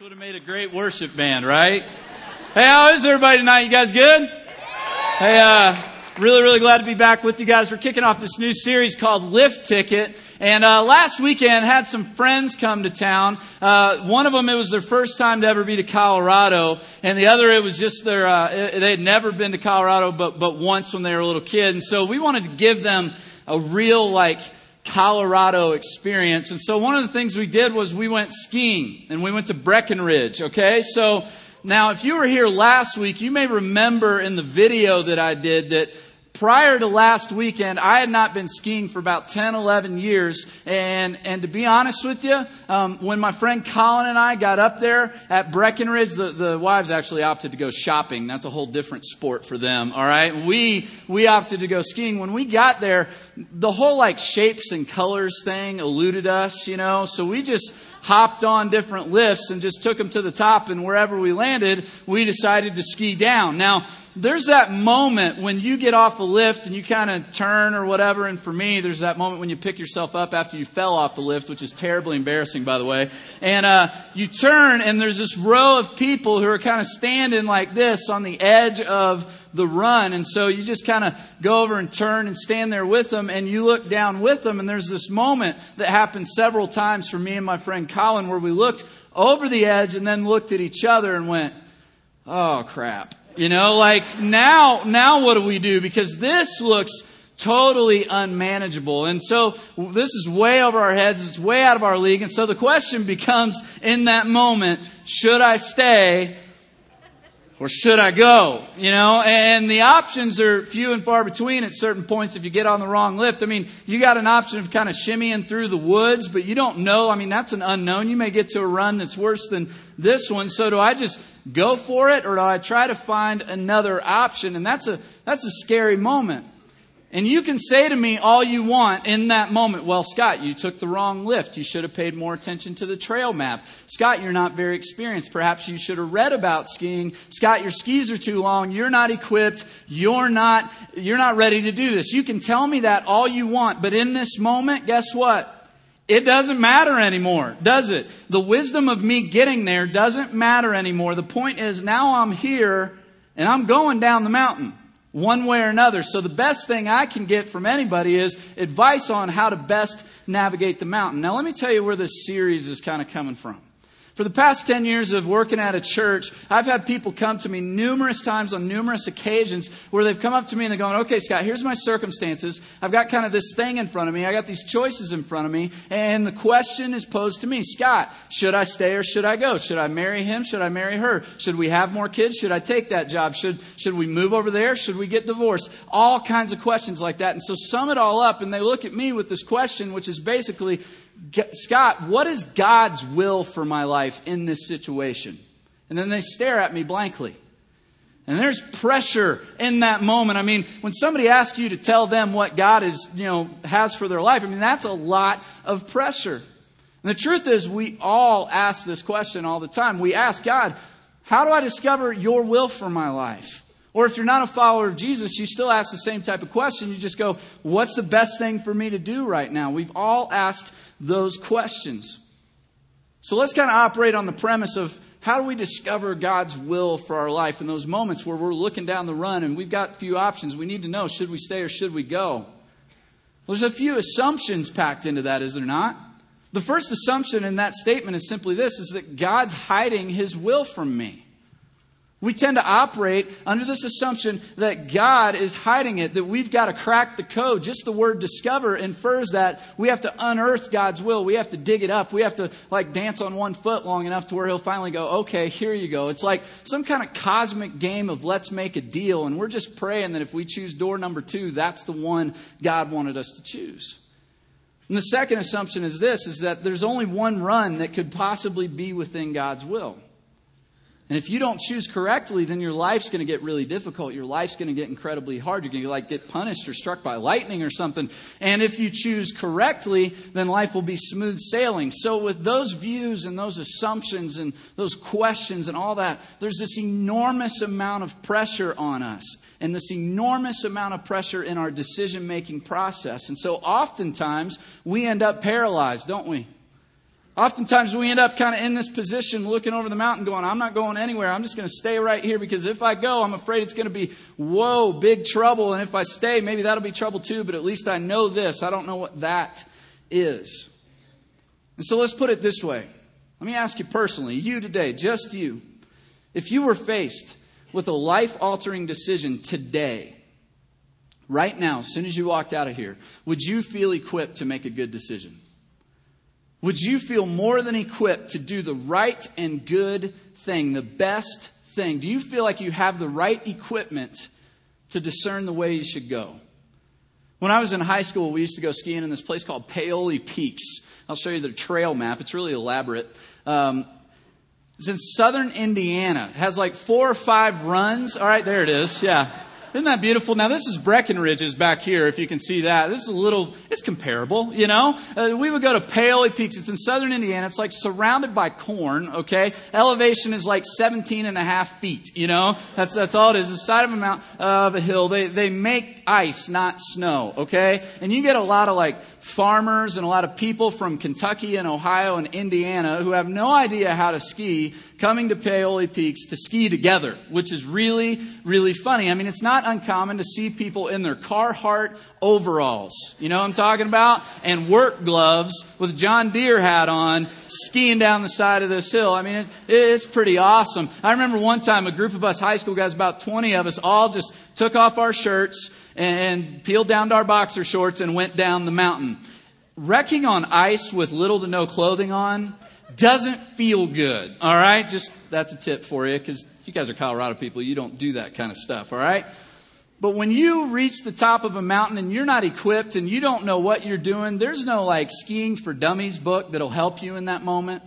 would have made a great worship band, right? Hey, how is everybody tonight? You guys good? Hey, uh, really, really glad to be back with you guys. We're kicking off this new series called Lift Ticket. And uh, last weekend had some friends come to town. Uh, one of them, it was their first time to ever be to Colorado, and the other, it was just their uh, they had never been to Colorado, but but once when they were a little kid. And so we wanted to give them a real like Colorado experience. And so one of the things we did was we went skiing and we went to Breckenridge. Okay. So now if you were here last week, you may remember in the video that I did that prior to last weekend, I had not been skiing for about 10, 11 years. And, and to be honest with you, um, when my friend Colin and I got up there at Breckenridge, the, the wives actually opted to go shopping. That's a whole different sport for them. All right. We, we opted to go skiing. When we got there, the whole like shapes and colors thing eluded us, you know, so we just, hopped on different lifts and just took them to the top and wherever we landed, we decided to ski down. Now, there's that moment when you get off a lift and you kind of turn or whatever. And for me, there's that moment when you pick yourself up after you fell off the lift, which is terribly embarrassing, by the way. And, uh, you turn and there's this row of people who are kind of standing like this on the edge of the run. And so you just kind of go over and turn and stand there with them and you look down with them. And there's this moment that happened several times for me and my friend Colin where we looked over the edge and then looked at each other and went, Oh crap. You know, like now, now what do we do? Because this looks totally unmanageable. And so this is way over our heads. It's way out of our league. And so the question becomes in that moment, should I stay or should I go? You know, and the options are few and far between at certain points if you get on the wrong lift. I mean, you got an option of kind of shimmying through the woods, but you don't know. I mean, that's an unknown. You may get to a run that's worse than this one. So do I just go for it or do I try to find another option? And that's a, that's a scary moment. And you can say to me all you want in that moment, well, Scott, you took the wrong lift. You should have paid more attention to the trail map. Scott, you're not very experienced. Perhaps you should have read about skiing. Scott, your skis are too long. You're not equipped. You're not, you're not ready to do this. You can tell me that all you want, but in this moment, guess what? It doesn't matter anymore, does it? The wisdom of me getting there doesn't matter anymore. The point is now I'm here and I'm going down the mountain one way or another. So the best thing I can get from anybody is advice on how to best navigate the mountain. Now let me tell you where this series is kind of coming from. For the past 10 years of working at a church, I've had people come to me numerous times on numerous occasions where they've come up to me and they're going, okay, Scott, here's my circumstances. I've got kind of this thing in front of me. I got these choices in front of me. And the question is posed to me, Scott, should I stay or should I go? Should I marry him? Should I marry her? Should we have more kids? Should I take that job? Should, should we move over there? Should we get divorced? All kinds of questions like that. And so sum it all up and they look at me with this question, which is basically, Scott, what is God's will for my life in this situation? And then they stare at me blankly. And there's pressure in that moment. I mean, when somebody asks you to tell them what God is, you know, has for their life, I mean, that's a lot of pressure. And the truth is, we all ask this question all the time. We ask God, how do I discover your will for my life? Or if you're not a follower of Jesus, you still ask the same type of question. You just go, what's the best thing for me to do right now? We've all asked those questions. So let's kind of operate on the premise of how do we discover God's will for our life in those moments where we're looking down the run and we've got a few options. We need to know should we stay or should we go? Well, there's a few assumptions packed into that, is there not? The first assumption in that statement is simply this is that God's hiding his will from me. We tend to operate under this assumption that God is hiding it, that we've got to crack the code. Just the word discover infers that we have to unearth God's will. We have to dig it up. We have to like dance on one foot long enough to where he'll finally go, okay, here you go. It's like some kind of cosmic game of let's make a deal. And we're just praying that if we choose door number two, that's the one God wanted us to choose. And the second assumption is this, is that there's only one run that could possibly be within God's will. And if you don't choose correctly, then your life's going to get really difficult. Your life's going to get incredibly hard. You're going to like get punished or struck by lightning or something. And if you choose correctly, then life will be smooth sailing. So with those views and those assumptions and those questions and all that, there's this enormous amount of pressure on us and this enormous amount of pressure in our decision making process. And so oftentimes we end up paralyzed, don't we? Oftentimes we end up kind of in this position looking over the mountain going, I'm not going anywhere. I'm just going to stay right here because if I go, I'm afraid it's going to be, whoa, big trouble. And if I stay, maybe that'll be trouble too, but at least I know this. I don't know what that is. And so let's put it this way. Let me ask you personally, you today, just you. If you were faced with a life altering decision today, right now, as soon as you walked out of here, would you feel equipped to make a good decision? Would you feel more than equipped to do the right and good thing, the best thing? Do you feel like you have the right equipment to discern the way you should go? When I was in high school, we used to go skiing in this place called Paoli Peaks. I'll show you the trail map. It's really elaborate. Um, it's in southern Indiana. It has like four or five runs. All right, there it is. Yeah. Isn't that beautiful? Now this is Breckenridge's back here, if you can see that. This is a little, it's comparable, you know? Uh, we would go to Paoli Peaks. It's in southern Indiana. It's like surrounded by corn, okay? Elevation is like 17 and a half feet, you know? That's, that's all it is. The side of a mountain, of a hill. They, they make ice, not snow, okay? And you get a lot of like farmers and a lot of people from Kentucky and Ohio and Indiana who have no idea how to ski coming to Paoli Peaks to ski together, which is really, really funny. I mean, it's not uncommon to see people in their Carhartt overalls, you know what I'm talking about? And work gloves with John Deere hat on, skiing down the side of this hill. I mean, it, it's pretty awesome. I remember one time a group of us high school guys, about 20 of us, all just took off our shirts and peeled down to our boxer shorts and went down the mountain. Wrecking on ice with little to no clothing on doesn't feel good. All right. Just that's a tip for you because you guys are Colorado people. You don't do that kind of stuff. All right. But when you reach the top of a mountain and you're not equipped and you don't know what you're doing, there's no like skiing for dummies book that'll help you in that moment.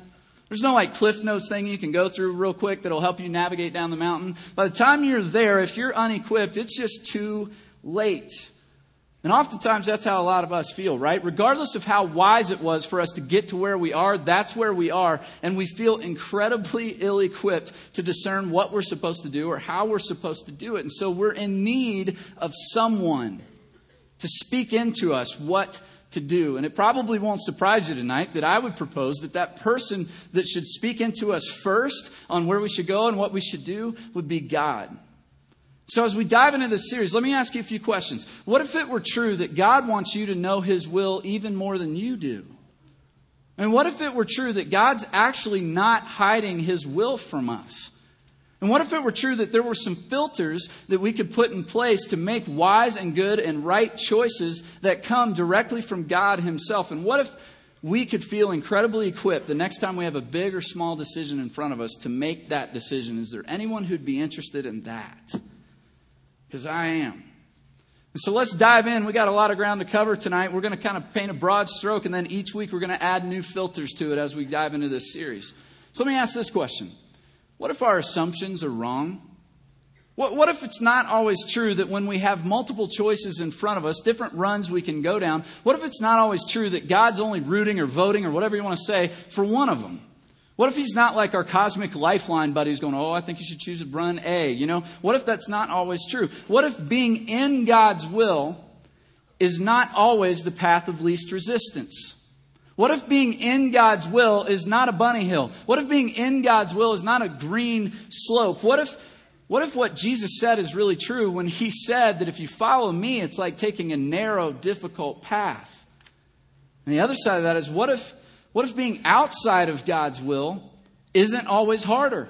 There's no like cliff notes thing you can go through real quick that'll help you navigate down the mountain. By the time you're there, if you're unequipped, it's just too late. And oftentimes that's how a lot of us feel, right? Regardless of how wise it was for us to get to where we are, that's where we are. And we feel incredibly ill equipped to discern what we're supposed to do or how we're supposed to do it. And so we're in need of someone to speak into us what to do. And it probably won't surprise you tonight that I would propose that that person that should speak into us first on where we should go and what we should do would be God. So, as we dive into this series, let me ask you a few questions. What if it were true that God wants you to know His will even more than you do? And what if it were true that God's actually not hiding His will from us? And what if it were true that there were some filters that we could put in place to make wise and good and right choices that come directly from God Himself? And what if we could feel incredibly equipped the next time we have a big or small decision in front of us to make that decision? Is there anyone who'd be interested in that? Because I am. So let's dive in. We got a lot of ground to cover tonight. We're going to kind of paint a broad stroke, and then each week we're going to add new filters to it as we dive into this series. So let me ask this question What if our assumptions are wrong? What, what if it's not always true that when we have multiple choices in front of us, different runs we can go down, what if it's not always true that God's only rooting or voting or whatever you want to say for one of them? What if he's not like our cosmic lifeline buddy who's going, oh, I think you should choose run A? You know, what if that's not always true? What if being in God's will is not always the path of least resistance? What if being in God's will is not a bunny hill? What if being in God's will is not a green slope? What if, what if what Jesus said is really true when he said that if you follow me, it's like taking a narrow, difficult path? And the other side of that is what if what if being outside of God's will isn't always harder?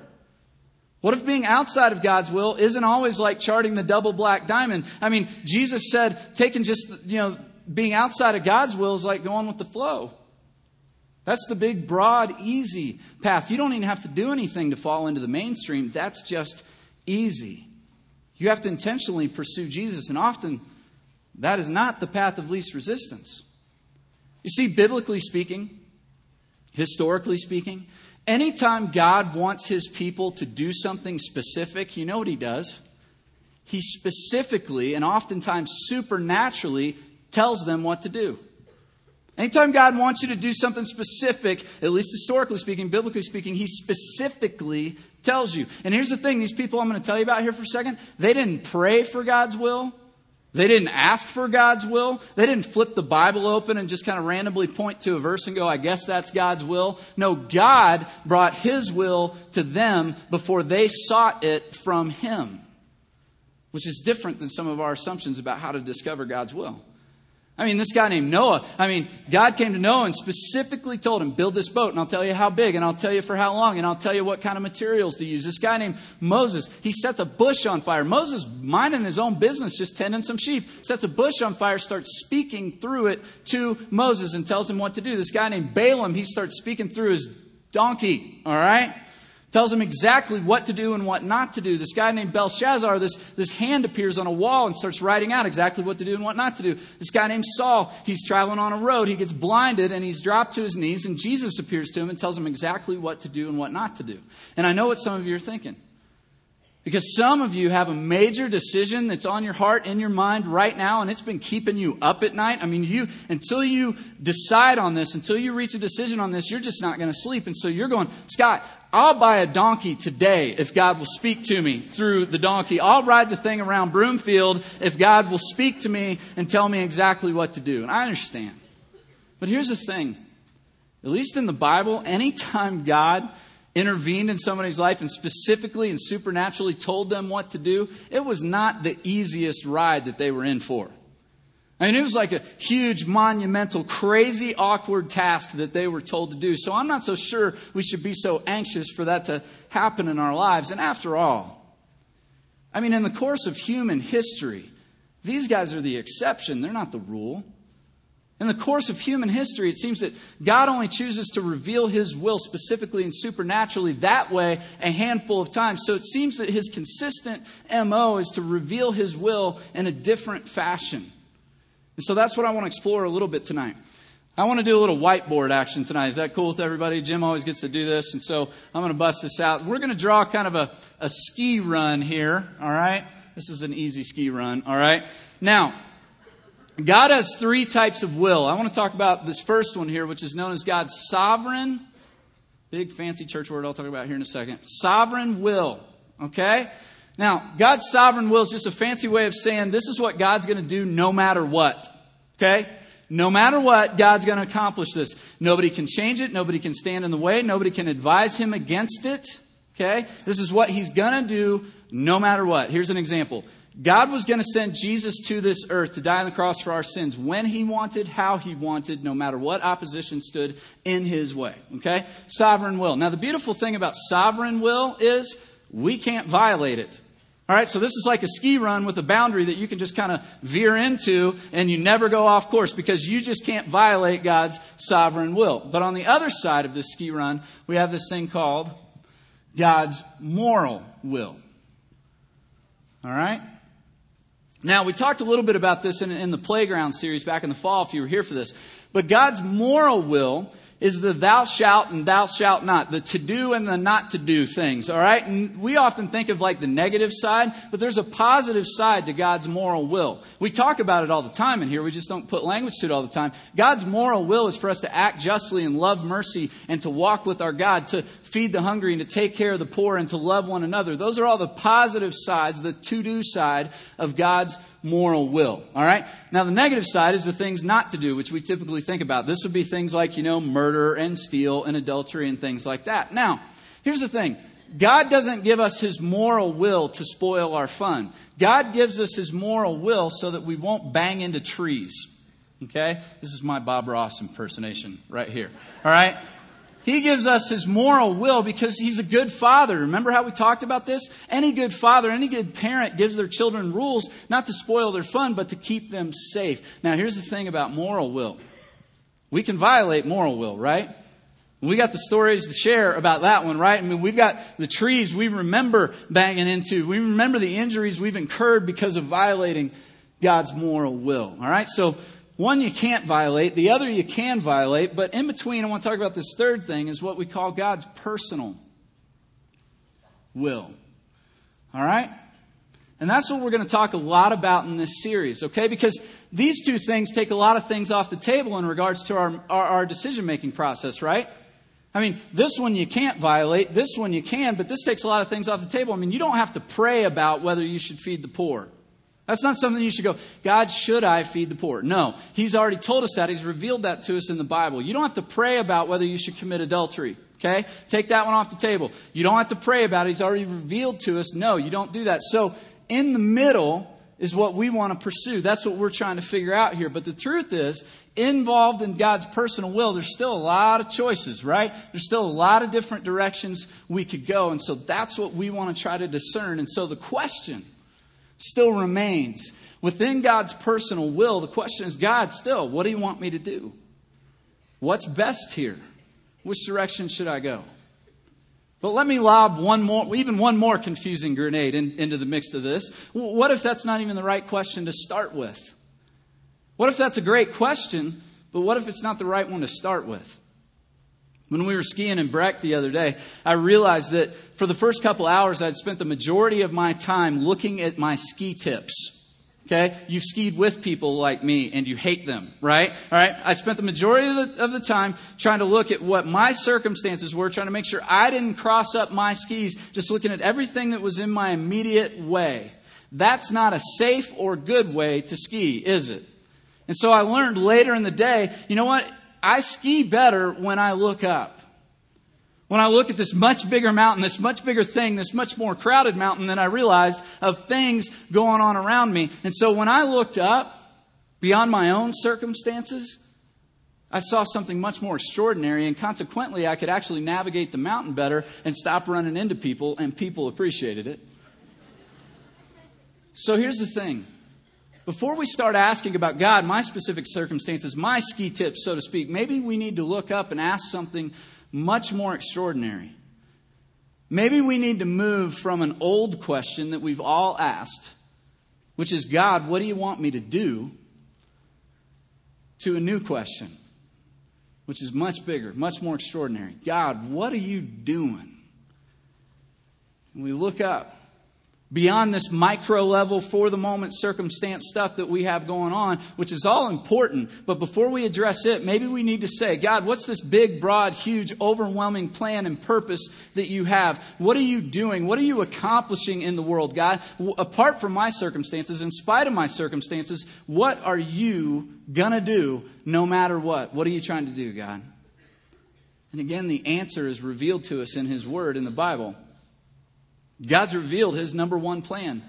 What if being outside of God's will isn't always like charting the double black diamond? I mean, Jesus said taking just, you know, being outside of God's will is like going with the flow. That's the big, broad, easy path. You don't even have to do anything to fall into the mainstream. That's just easy. You have to intentionally pursue Jesus, and often that is not the path of least resistance. You see, biblically speaking, historically speaking, anytime God wants his people to do something specific, you know what he does? He specifically and oftentimes supernaturally tells them what to do. Anytime God wants you to do something specific, at least historically speaking, biblically speaking, He specifically tells you. And here's the thing these people I'm going to tell you about here for a second, they didn't pray for God's will. They didn't ask for God's will. They didn't flip the Bible open and just kind of randomly point to a verse and go, I guess that's God's will. No, God brought His will to them before they sought it from Him, which is different than some of our assumptions about how to discover God's will. I mean, this guy named Noah, I mean, God came to Noah and specifically told him, build this boat, and I'll tell you how big, and I'll tell you for how long, and I'll tell you what kind of materials to use. This guy named Moses, he sets a bush on fire. Moses, minding his own business, just tending some sheep, sets a bush on fire, starts speaking through it to Moses and tells him what to do. This guy named Balaam, he starts speaking through his donkey, all right? Tells him exactly what to do and what not to do. This guy named Belshazzar, this, this hand appears on a wall and starts writing out exactly what to do and what not to do. This guy named Saul, he's traveling on a road, he gets blinded and he's dropped to his knees and Jesus appears to him and tells him exactly what to do and what not to do. And I know what some of you are thinking. Because some of you have a major decision that's on your heart, in your mind right now, and it's been keeping you up at night. I mean, you, until you decide on this, until you reach a decision on this, you're just not going to sleep. And so you're going, Scott, I'll buy a donkey today if God will speak to me through the donkey. I'll ride the thing around Broomfield if God will speak to me and tell me exactly what to do. And I understand. But here's the thing. At least in the Bible, anytime God intervened in somebody's life and specifically and supernaturally told them what to do, it was not the easiest ride that they were in for. I mean, it was like a huge, monumental, crazy, awkward task that they were told to do. So I'm not so sure we should be so anxious for that to happen in our lives. And after all, I mean, in the course of human history, these guys are the exception. They're not the rule. In the course of human history, it seems that God only chooses to reveal His will specifically and supernaturally that way a handful of times. So it seems that His consistent MO is to reveal His will in a different fashion. And so that's what I want to explore a little bit tonight. I want to do a little whiteboard action tonight. Is that cool with everybody? Jim always gets to do this. And so I'm going to bust this out. We're going to draw kind of a, a ski run here. All right. This is an easy ski run. All right. Now, God has three types of will. I want to talk about this first one here, which is known as God's sovereign, big fancy church word I'll talk about here in a second. Sovereign will. Okay? Now, God's sovereign will is just a fancy way of saying this is what God's going to do no matter what. Okay? No matter what, God's going to accomplish this. Nobody can change it. Nobody can stand in the way. Nobody can advise him against it. Okay? This is what he's going to do no matter what. Here's an example. God was going to send Jesus to this earth to die on the cross for our sins when he wanted, how he wanted, no matter what opposition stood in his way. Okay? Sovereign will. Now, the beautiful thing about sovereign will is we can't violate it. All right, so this is like a ski run with a boundary that you can just kind of veer into and you never go off course because you just can't violate God's sovereign will. But on the other side of this ski run, we have this thing called God's moral will. All right? Now, we talked a little bit about this in, in, the playground series back in the fall if you were here for this. But God's moral will is the thou shalt and thou shalt not, the to do and the not to do things, all right? And we often think of like the negative side, but there's a positive side to God's moral will. We talk about it all the time in here, we just don't put language to it all the time. God's moral will is for us to act justly and love mercy and to walk with our God, to feed the hungry and to take care of the poor and to love one another. Those are all the positive sides, the to do side of God's moral will. All right? Now, the negative side is the things not to do, which we typically think about. This would be things like, you know, murder and steal and adultery and things like that. Now, here's the thing. God doesn't give us his moral will to spoil our fun. God gives us his moral will so that we won't bang into trees. Okay? This is my Bob Ross impersonation right here. All right? He gives us his moral will because he's a good father. Remember how we talked about this? Any good father, any good parent gives their children rules not to spoil their fun, but to keep them safe. Now, here's the thing about moral will. We can violate moral will, right? We got the stories to share about that one, right? I mean, we've got the trees we remember banging into. We remember the injuries we've incurred because of violating God's moral will. All right? So one you can't violate, the other you can violate, but in between, I want to talk about this third thing, is what we call God's personal will. All right? And that's what we're going to talk a lot about in this series, okay? Because these two things take a lot of things off the table in regards to our, our, our decision making process, right? I mean, this one you can't violate, this one you can, but this takes a lot of things off the table. I mean, you don't have to pray about whether you should feed the poor. That's not something you should go, God, should I feed the poor? No. He's already told us that. He's revealed that to us in the Bible. You don't have to pray about whether you should commit adultery. Okay? Take that one off the table. You don't have to pray about it. He's already revealed to us. No, you don't do that. So, in the middle is what we want to pursue. That's what we're trying to figure out here. But the truth is, involved in God's personal will, there's still a lot of choices, right? There's still a lot of different directions we could go. And so that's what we want to try to discern. And so the question still remains within God's personal will, the question is God, still, what do you want me to do? What's best here? Which direction should I go? But let me lob one more, even one more confusing grenade in, into the mix of this. What if that's not even the right question to start with? What if that's a great question, but what if it's not the right one to start with? When we were skiing in Breck the other day, I realized that for the first couple hours, I'd spent the majority of my time looking at my ski tips. Okay? You've skied with people like me and you hate them, right? All right? I spent the majority of the, of the, time trying to look at what my circumstances were, trying to make sure I didn't cross up my skis, just looking at everything that was in my immediate way. That's not a safe or good way to ski, is it? And so I learned later in the day, you know what? I ski better when I look up when I look at this much bigger mountain, this much bigger thing, this much more crowded mountain than I realized of things going on around me. And so when I looked up beyond my own circumstances, I saw something much more extraordinary, and consequently, I could actually navigate the mountain better and stop running into people, and people appreciated it. So here's the thing. Before we start asking about God, my specific circumstances, my ski tips, so to speak, maybe we need to look up and ask something much more extraordinary. Maybe we need to move from an old question that we've all asked, which is, God, what do you want me to do? to a new question, which is much bigger, much more extraordinary. God, what are you doing? And we look up beyond this micro level, for the moment circumstance stuff that we have going on, which is all important. But before we address it, maybe we need to say, God, what's this big, broad, huge, overwhelming plan and purpose that you have? What are you doing? What are you accomplishing in the world, God? Apart from my circumstances, in spite of my circumstances, what are you to do no matter what? What are you trying to do, God? And again, the answer is revealed to us in His Word in the Bible. God's revealed his number one plan.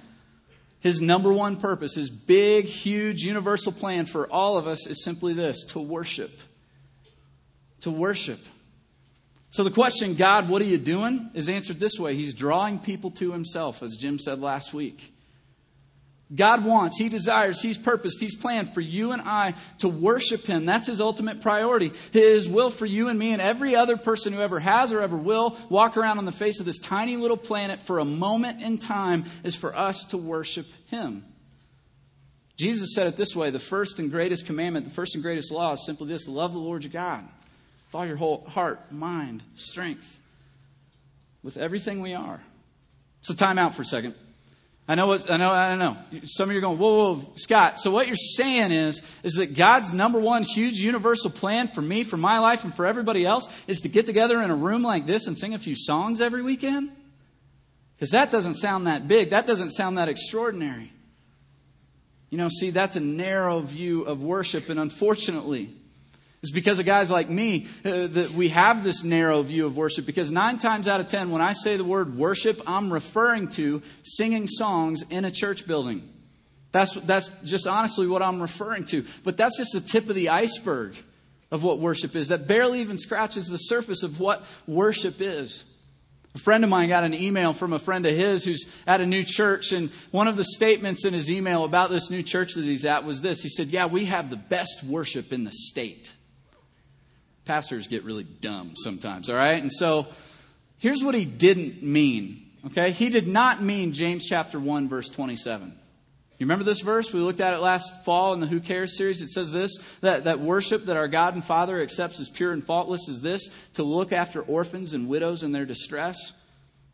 His number one purpose, his big, huge, universal plan for all of us is simply this to worship. To worship. So the question, God, what are you doing? is answered this way He's drawing people to himself, as Jim said last week. God wants, He desires, He's purposed, He's planned for you and I to worship Him. That's His ultimate priority. His will for you and me and every other person who ever has or ever will walk around on the face of this tiny little planet for a moment in time is for us to worship Him. Jesus said it this way the first and greatest commandment, the first and greatest law is simply this love the Lord your God with all your whole heart, mind, strength, with everything we are. So, time out for a second. I know, I know, I don't know. Some of you are going, whoa, whoa, Scott. So what you're saying is, is that God's number one huge universal plan for me, for my life, and for everybody else is to get together in a room like this and sing a few songs every weekend? Because that doesn't sound that big. That doesn't sound that extraordinary. You know, see, that's a narrow view of worship, and unfortunately, it's because of guys like me uh, that we have this narrow view of worship. Because nine times out of ten, when I say the word worship, I'm referring to singing songs in a church building. That's, that's just honestly what I'm referring to. But that's just the tip of the iceberg of what worship is. That barely even scratches the surface of what worship is. A friend of mine got an email from a friend of his who's at a new church, and one of the statements in his email about this new church that he's at was this. He said, Yeah, we have the best worship in the state pastors get really dumb sometimes, all right? And so here's what he didn't mean, okay? He did not mean James chapter 1, verse 27. You remember this verse? We looked at it last fall in the Who Cares series. It says this that, that worship that our God and Father accepts as pure and faultless is this to look after orphans and widows in their distress.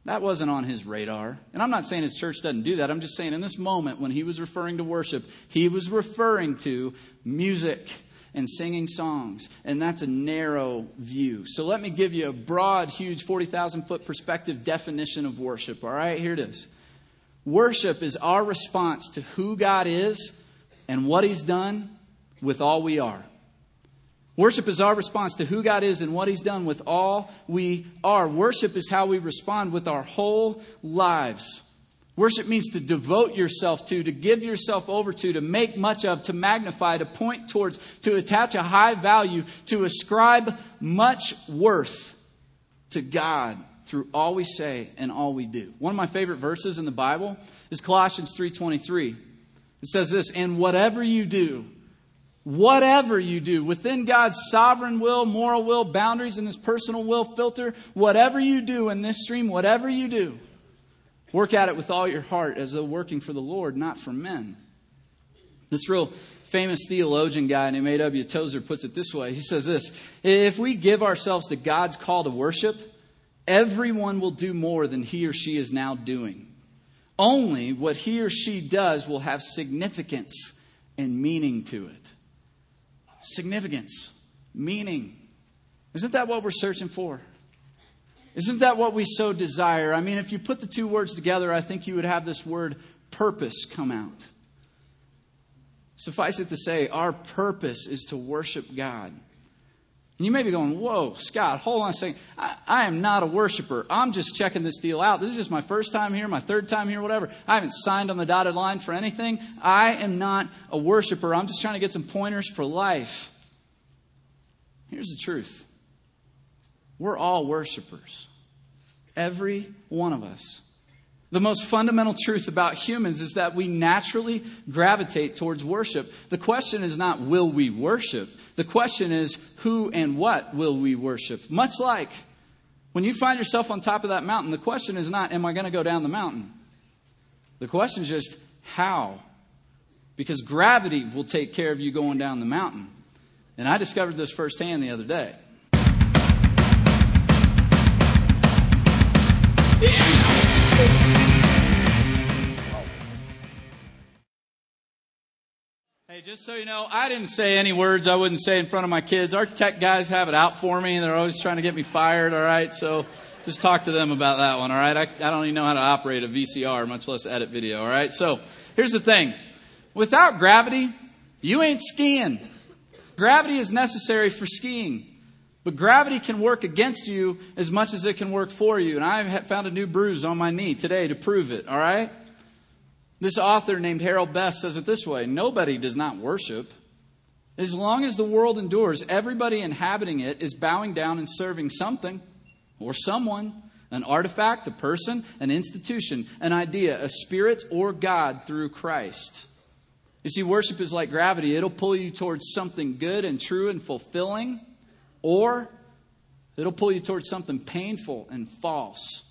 That wasn't on his radar. And I'm not saying his church doesn't do that. I'm just saying in this moment when he was referring to worship, he was referring to music and singing songs. And that's a narrow view. So let me give you a broad, huge, 40,000 foot perspective definition of worship. All right, here it is Worship is our response to who God is and what He's done with all we are. Worship is our response to who God is and what He's done with all we are. Worship is how we respond with our whole lives. Worship means to devote yourself to, to give yourself over to, to make much of, to magnify, to point towards, to attach a high value, to ascribe much worth to God through all we say and all we do. One of my favorite verses in the Bible is Colossians 3:23. It says this, "And whatever you do, whatever you do within God's sovereign will, moral will, boundaries, and his personal will filter, whatever you do in this stream, whatever you do, work at it with all your heart as though working for the Lord, not for men. This real famous theologian guy named A.W. Tozer puts it this way. He says this If we give ourselves to God's call to worship, everyone will do more than he or she is now doing. Only what he or she does will have significance and meaning to it significance, meaning. Isn't that what we're searching for? Isn't that what we so desire? I mean, if you put the two words together, I think you would have this word purpose come out. Suffice it to say, our purpose is to worship God. And you may be going, Whoa, Scott, hold on a second. I, I, am not a worshiper. I'm just checking this deal out. This is just my first time here, my third time here, whatever. I haven't signed on the dotted line for anything. I am not a worshiper. I'm just trying to get some pointers for life. Here's the truth we're all worshipers, every one of us. The most fundamental truth about humans is that we naturally gravitate towards worship. The question is not, will we worship? The question is, who and what will we worship? Much like when you find yourself on top of that mountain, the question is not, am I going to go down the mountain? The question is just, how? Because gravity will take care of you going down the mountain. And I discovered this firsthand the other day. Hey, just so you know, I didn't say any words I wouldn't say in front of my kids. Our tech guys have it out for me, they're always trying to get me fired, all right? So just talk to them about that one, all right? I, I don't even know how to operate a VCR, much less edit video, all right? So here's the thing without gravity, you ain't skiing. Gravity is necessary for skiing. But gravity can work against you as much as it can work for you. And I found a new bruise on my knee today to prove it, all right? This author named Harold Best says it this way Nobody does not worship. As long as the world endures, everybody inhabiting it is bowing down and serving something or someone, an artifact, a person, an institution, an idea, a spirit, or God through Christ. You see, worship is like gravity. It'll pull you towards something good and true and fulfilling, or it'll pull you towards something painful and false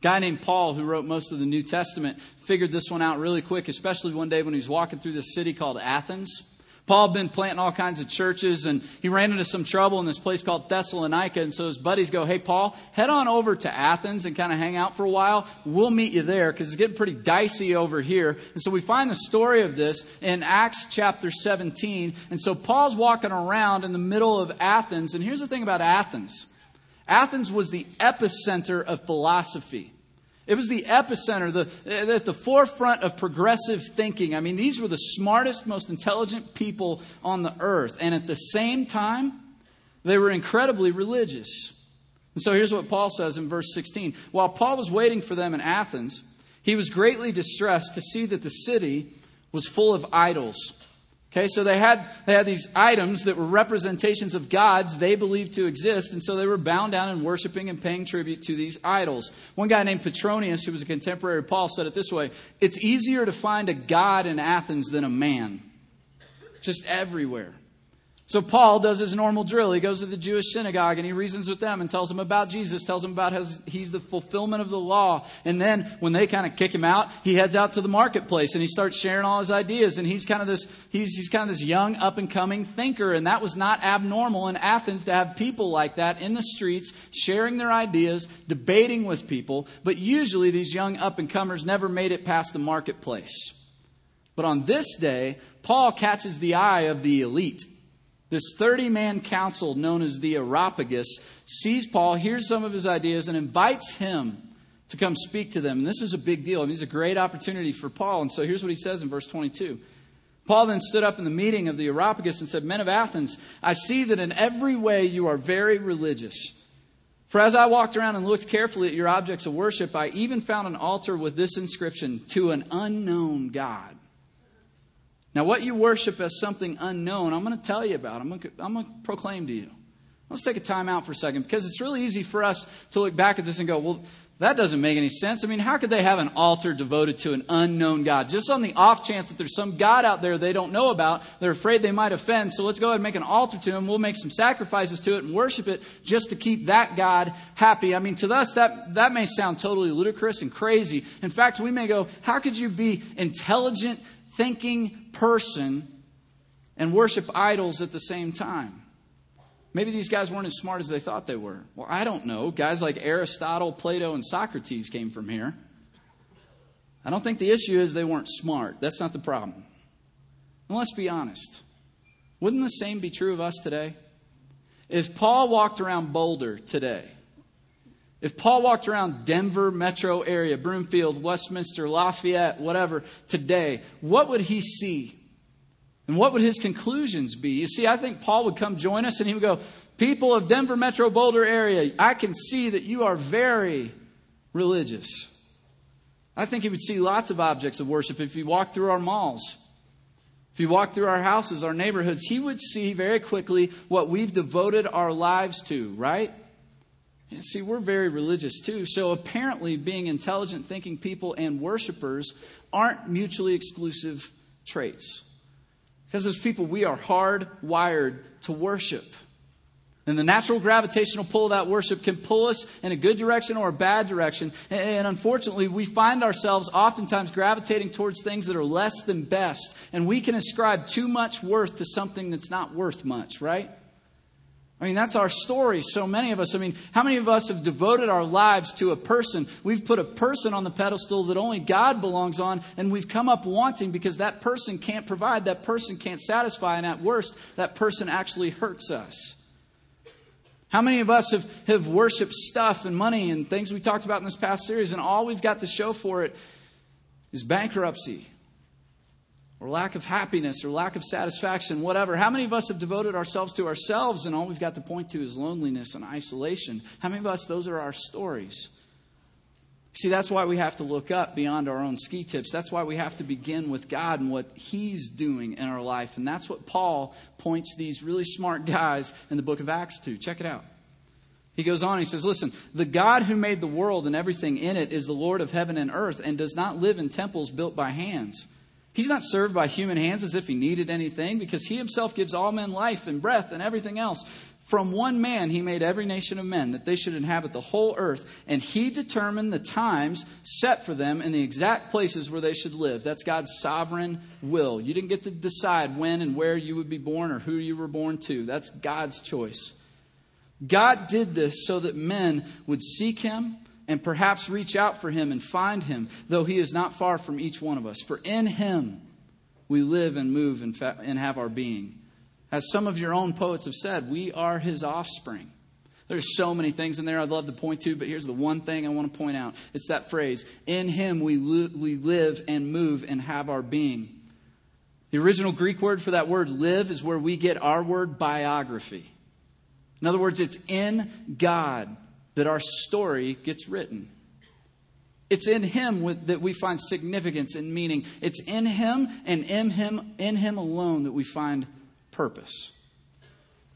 A guy named Paul, who wrote most of the New Testament, figured this one out really quick, especially one day when he was walking through this city called Athens. Paul had been planting all kinds of churches and he ran into some trouble in this place called Thessalonica. And so his buddies go, Hey, Paul, head on over to Athens and kind of hang out for a while. We'll meet you there because it's getting pretty dicey over here. And so we find the story of this in Acts chapter 17. And so Paul's walking around in the middle of Athens. And here's the thing about Athens Athens was the epicenter of philosophy. It was the epicenter, the, eh, at the forefront of progressive thinking. I mean, these were the smartest, most intelligent people on the earth. And at the same time, they were incredibly religious. And so here's what Paul says in verse 16. While Paul was waiting for them in Athens, he was greatly distressed to see that the city was full of idols Okay, so they had, they had these items that were representations of gods they believed to exist, and so they were bound down and worshiping and paying tribute to these idols. One guy named Petronius, who was a contemporary of Paul, said it this way It's easier to find a god in Athens than a man. Just everywhere. So Paul does his normal drill. He goes to the Jewish synagogue and he reasons with them and tells them about Jesus, tells them about how he's the fulfillment of the law. And then when they kind of kick him out, he heads out to the marketplace and he starts sharing all his ideas. And he's kind of this, he's, he's kind of this young up and coming thinker. And that was not abnormal in Athens to have people like that in the streets sharing their ideas, debating with people. But usually these young up and comers never made it past the marketplace. But on this day, Paul catches the eye of the elite. This 30 man council, known as the Areopagus, sees Paul, hears some of his ideas, and invites him to come speak to them. And this is a big deal. I mean, it's a great opportunity for Paul. And so here's what he says in verse 22. Paul then stood up in the meeting of the Areopagus and said, Men of Athens, I see that in every way you are very religious. For as I walked around and looked carefully at your objects of worship, I even found an altar with this inscription, To an unknown God. Now, what you worship as something unknown, I'm going to tell you about. I'm going to, I'm going to proclaim to you. Let's take a time out for a second because it's really easy for us to look back at this and go, well, that doesn't make any sense. I mean, how could they have an altar devoted to an unknown God? Just on the off chance that there's some God out there they don't know about, they're afraid they might offend, so let's go ahead and make an altar to him. We'll make some sacrifices to it and worship it just to keep that God happy. I mean, to us, that, that may sound totally ludicrous and crazy. In fact, we may go, how could you be intelligent, thinking person and worship idols at the same time? Maybe these guys weren't as smart as they thought they were. Well, I don't know. Guys like Aristotle, Plato, and Socrates came from here. I don't think the issue is they weren't smart. That's not the problem. And let's be honest. Wouldn't the same be true of us today? If Paul walked around Boulder today, if Paul walked around Denver metro area, Broomfield, Westminster, Lafayette, whatever, today, what would he see? And what would his conclusions be? You see, I think Paul would come join us and he would go, People of Denver Metro Boulder area, I can see that you are very religious. I think he would see lots of objects of worship if he walked through our malls. If he walked through our houses, our neighborhoods, he would see very quickly what we've devoted our lives to, right? And see, we're very religious too. So apparently, being intelligent, thinking people and worshipers aren't mutually exclusive traits. Because as people, we are hardwired to worship. And the natural gravitational pull of that worship can pull us in a good direction or a bad direction. And unfortunately, we find ourselves oftentimes gravitating towards things that are less than best. And we can ascribe too much worth to something that's not worth much, right? I mean, that's our story. So many of us, I mean, how many of us have devoted our lives to a person? We've put a person on the pedestal that only God belongs on, and we've come up wanting because that person can't provide, that person can't satisfy, and at worst, that person actually hurts us. How many of us have, have worshiped stuff and money and things we talked about in this past series, and all we've got to show for it is bankruptcy? Or lack of happiness or lack of satisfaction, whatever. How many of us have devoted ourselves to ourselves and all we've got to point to is loneliness and isolation? How many of us, those are our stories? See, that's why we have to look up beyond our own ski tips. That's why we have to begin with God and what He's doing in our life. And that's what Paul points these really smart guys in the book of Acts to. Check it out. He goes on, he says, Listen, the God who made the world and everything in it is the Lord of heaven and earth and does not live in temples built by hands. He's not served by human hands as if he needed anything, because he himself gives all men life and breath and everything else. From one man he made every nation of men, that they should inhabit the whole earth, and he determined the times set for them and the exact places where they should live. That's God's sovereign will. You didn't get to decide when and where you would be born or who you were born to. That's God's choice. God did this so that men would seek him and perhaps reach out for him and find him, though he is not far from each one of us. For in him we live and move and, fa- and have our being. As some of your own poets have said, we are his offspring. There's so many things in there I'd love to point to, but here's the one thing I want to point out. It's that phrase, in him we, li- we live and move and have our being. The original Greek word for that word live is where we get our word biography. In other words, it's in God that our story gets written. It's in Him with, that we find significance and meaning. It's in Him and in Him, in Him alone that we find purpose.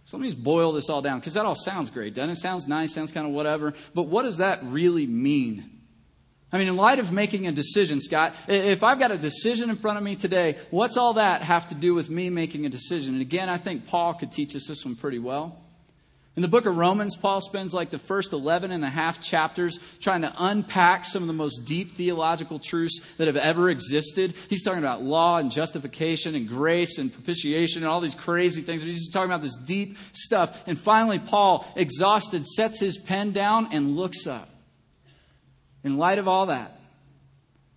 So let me just boil this all down because that all sounds great, doesn't it? Sounds nice, sounds kind of whatever. But what does that really mean? I mean, in light of making a decision, Scott, if I've got a decision in front of me today, what's all that have to do with me making a decision? And again, I think Paul could teach us this one pretty well. In the book of Romans, Paul spends like the first 11 and a half chapters trying to unpack some of the most deep theological truths that have ever existed. He's talking about law and justification and grace and propitiation and all these crazy things. He's talking about this deep stuff. And finally, Paul, exhausted, sets his pen down and looks up in light of all that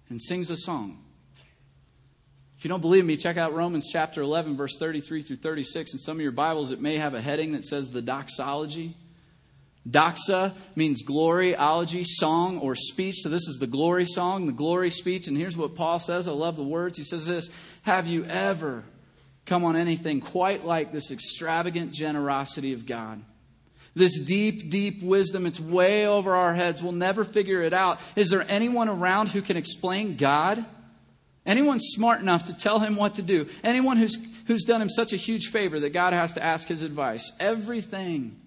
and sings a song. If you don't believe me, check out Romans chapter 11, verse 33 through 36. In some of your Bibles, it may have a heading that says the doxology. Doxa means glory, ology, song, or speech. So this is the glory song, the glory speech. And here's what Paul says. I love the words. He says this Have you ever come on anything quite like this extravagant generosity of God? This deep, deep wisdom, it's way over our heads. We'll never figure it out. Is there anyone around who can explain God? Anyone smart enough to tell him what to do? Anyone who's, who's done him such a huge favor that God has to ask his advice? Everything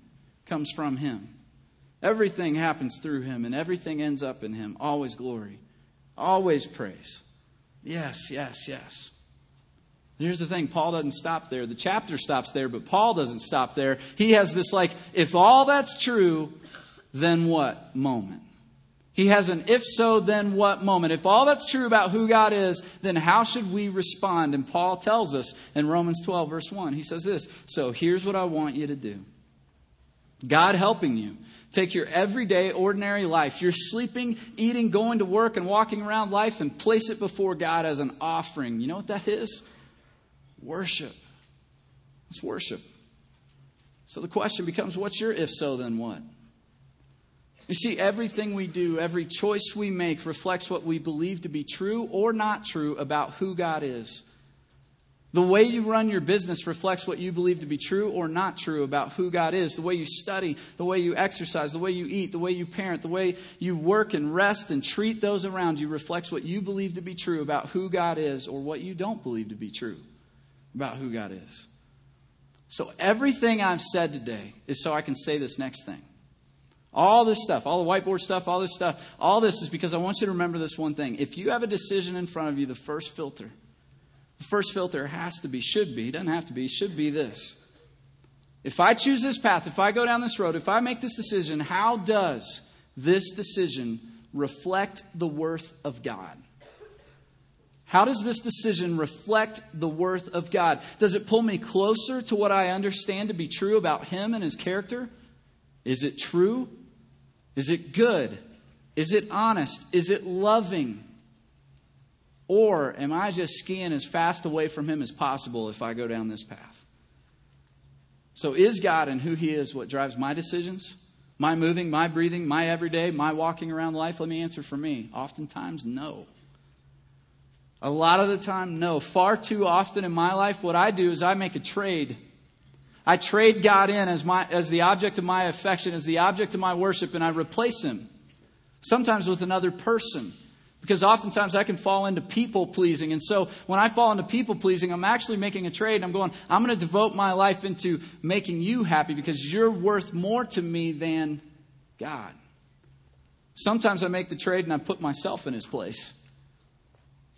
comes from him. Everything happens through him, and everything ends up in him. Always glory, always praise. Yes, yes, yes. Here's the thing Paul doesn't stop there. The chapter stops there, but Paul doesn't stop there. He has this, like, if all that's true, then what moment? He has an if so, then what moment. If all that's true about who God is, then how should we respond? And Paul tells us in Romans 12, verse 1, he says this So here's what I want you to do God helping you. Take your everyday, ordinary life, your sleeping, eating, going to work, and walking around life, and place it before God as an offering. You know what that is? Worship. It's worship. So the question becomes what's your if so, then what? You see, everything we do, every choice we make reflects what we believe to be true or not true about who God is. The way you run your business reflects what you believe to be true or not true about who God is. The way you study, the way you exercise, the way you eat, the way you parent, the way you work and rest and treat those around you reflects what you believe to be true about who God is or what you don't believe to be true about who God is. So everything I've said today is so I can say this next thing. All this stuff, all the whiteboard stuff, all this stuff, all this is because I want you to remember this one thing. If you have a decision in front of you, the first filter, the first filter has to be, should be, doesn't have to be, should be this. If I choose this path, if I go down this road, if I make this decision, how does this decision reflect the worth of God? How does this decision reflect the worth of God? Does it pull me closer to what I understand to be true about Him and His character? Is it true? Is it good? Is it honest? Is it loving? Or am I just skiing as fast away from Him as possible if I go down this path? So, is God and who He is what drives my decisions? My moving, my breathing, my everyday, my walking around life? Let me answer for me. Oftentimes, no. A lot of the time, no. Far too often in my life, what I do is I make a trade. I trade God in as, my, as the object of my affection, as the object of my worship, and I replace Him. Sometimes with another person. Because oftentimes I can fall into people pleasing. And so when I fall into people pleasing, I'm actually making a trade. I'm going, I'm going to devote my life into making you happy because you're worth more to me than God. Sometimes I make the trade and I put myself in his place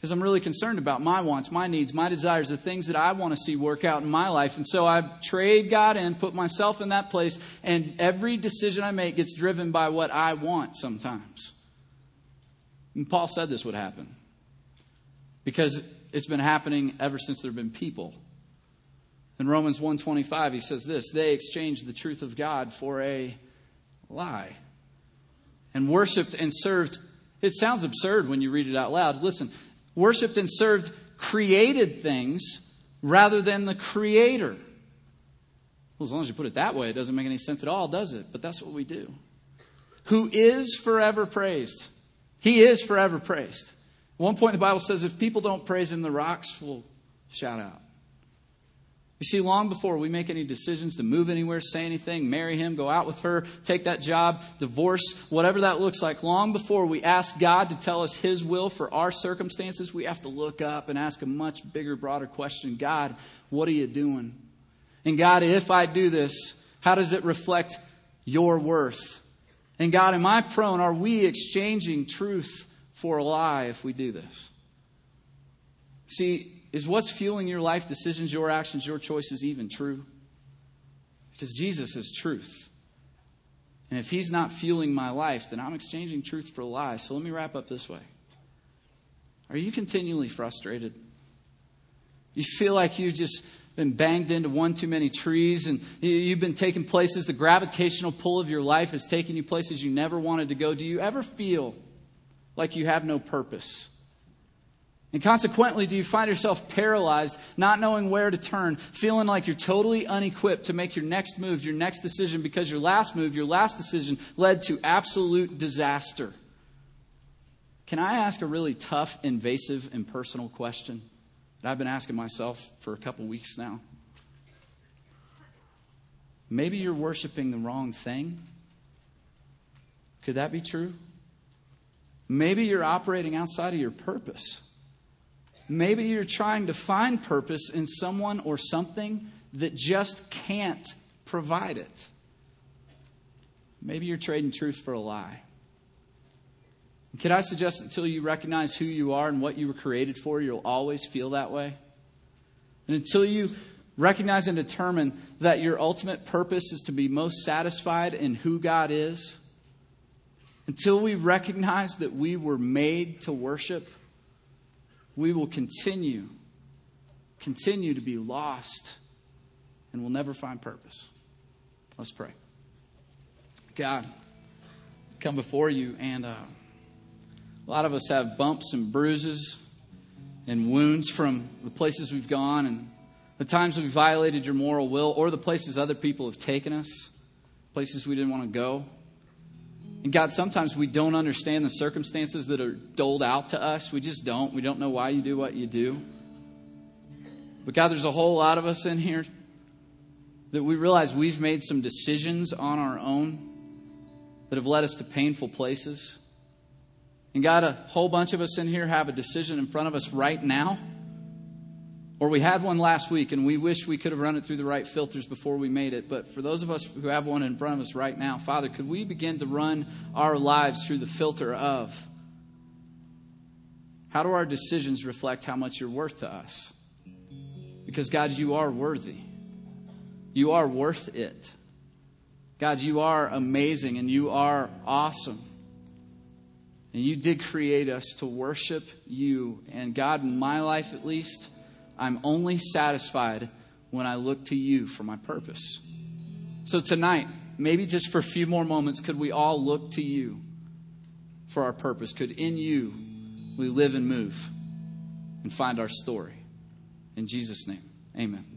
because I'm really concerned about my wants, my needs, my desires, the things that I want to see work out in my life. And so I trade God in, put myself in that place, and every decision I make gets driven by what I want sometimes. And Paul said this would happen because it's been happening ever since there have been people. In Romans 1:25 he says this, they exchanged the truth of God for a lie and worshiped and served it sounds absurd when you read it out loud. Listen, worshiped and served created things rather than the creator. Well, as long as you put it that way, it doesn't make any sense at all, does it? But that's what we do. Who is forever praised. He is forever praised. At one point, the Bible says if people don't praise him, the rocks will shout out. You see, long before we make any decisions to move anywhere, say anything, marry him, go out with her, take that job, divorce, whatever that looks like, long before we ask God to tell us his will for our circumstances, we have to look up and ask a much bigger, broader question God, what are you doing? And God, if I do this, how does it reflect your worth? And God, am I prone? Are we exchanging truth for a lie if we do this? See, is what's fueling your life decisions, your actions, your choices even true? Because Jesus is truth. And if he's not fueling my life, then I'm exchanging truth for lies. So let me wrap up this way. Are you continually frustrated? You feel like you've just been banged into one too many trees and you've been taken places. The gravitational pull of your life has taken you places you never wanted to go. Do you ever feel like you have no purpose? And consequently, do you find yourself paralyzed, not knowing where to turn, feeling like you're totally unequipped to make your next move, your next decision, because your last move, your last decision led to absolute disaster? Can I ask a really tough, invasive, and personal question that I've been asking myself for a couple weeks now? Maybe you're worshiping the wrong thing. Could that be true? Maybe you're operating outside of your purpose. Maybe you're trying to find purpose in someone or something that just can't provide it. Maybe you're trading truth for a lie. Could I suggest until you recognize who you are and what you were created for, you'll always feel that way? And until you recognize and determine that your ultimate purpose is to be most satisfied in who God is, until we recognize that we were made to worship, we will continue, continue to be lost and will never find purpose. Let's pray. God, come before you, and uh, a lot of us have bumps and bruises and wounds from the places we've gone and the times we've violated your moral will or the places other people have taken us, places we didn't want to go. And God, sometimes we don't understand the circumstances that are doled out to us. We just don't. We don't know why you do what you do. But God, there's a whole lot of us in here that we realize we've made some decisions on our own that have led us to painful places. And God, a whole bunch of us in here have a decision in front of us right now or we had one last week and we wish we could have run it through the right filters before we made it. But for those of us who have one in front of us right now, Father, could we begin to run our lives through the filter of how do our decisions reflect how much you're worth to us? Because, God, you are worthy. You are worth it. God, you are amazing and you are awesome. And you did create us to worship you. And God, in my life at least, I'm only satisfied when I look to you for my purpose. So tonight, maybe just for a few more moments, could we all look to you for our purpose? Could in you we live and move and find our story? In Jesus' name, amen.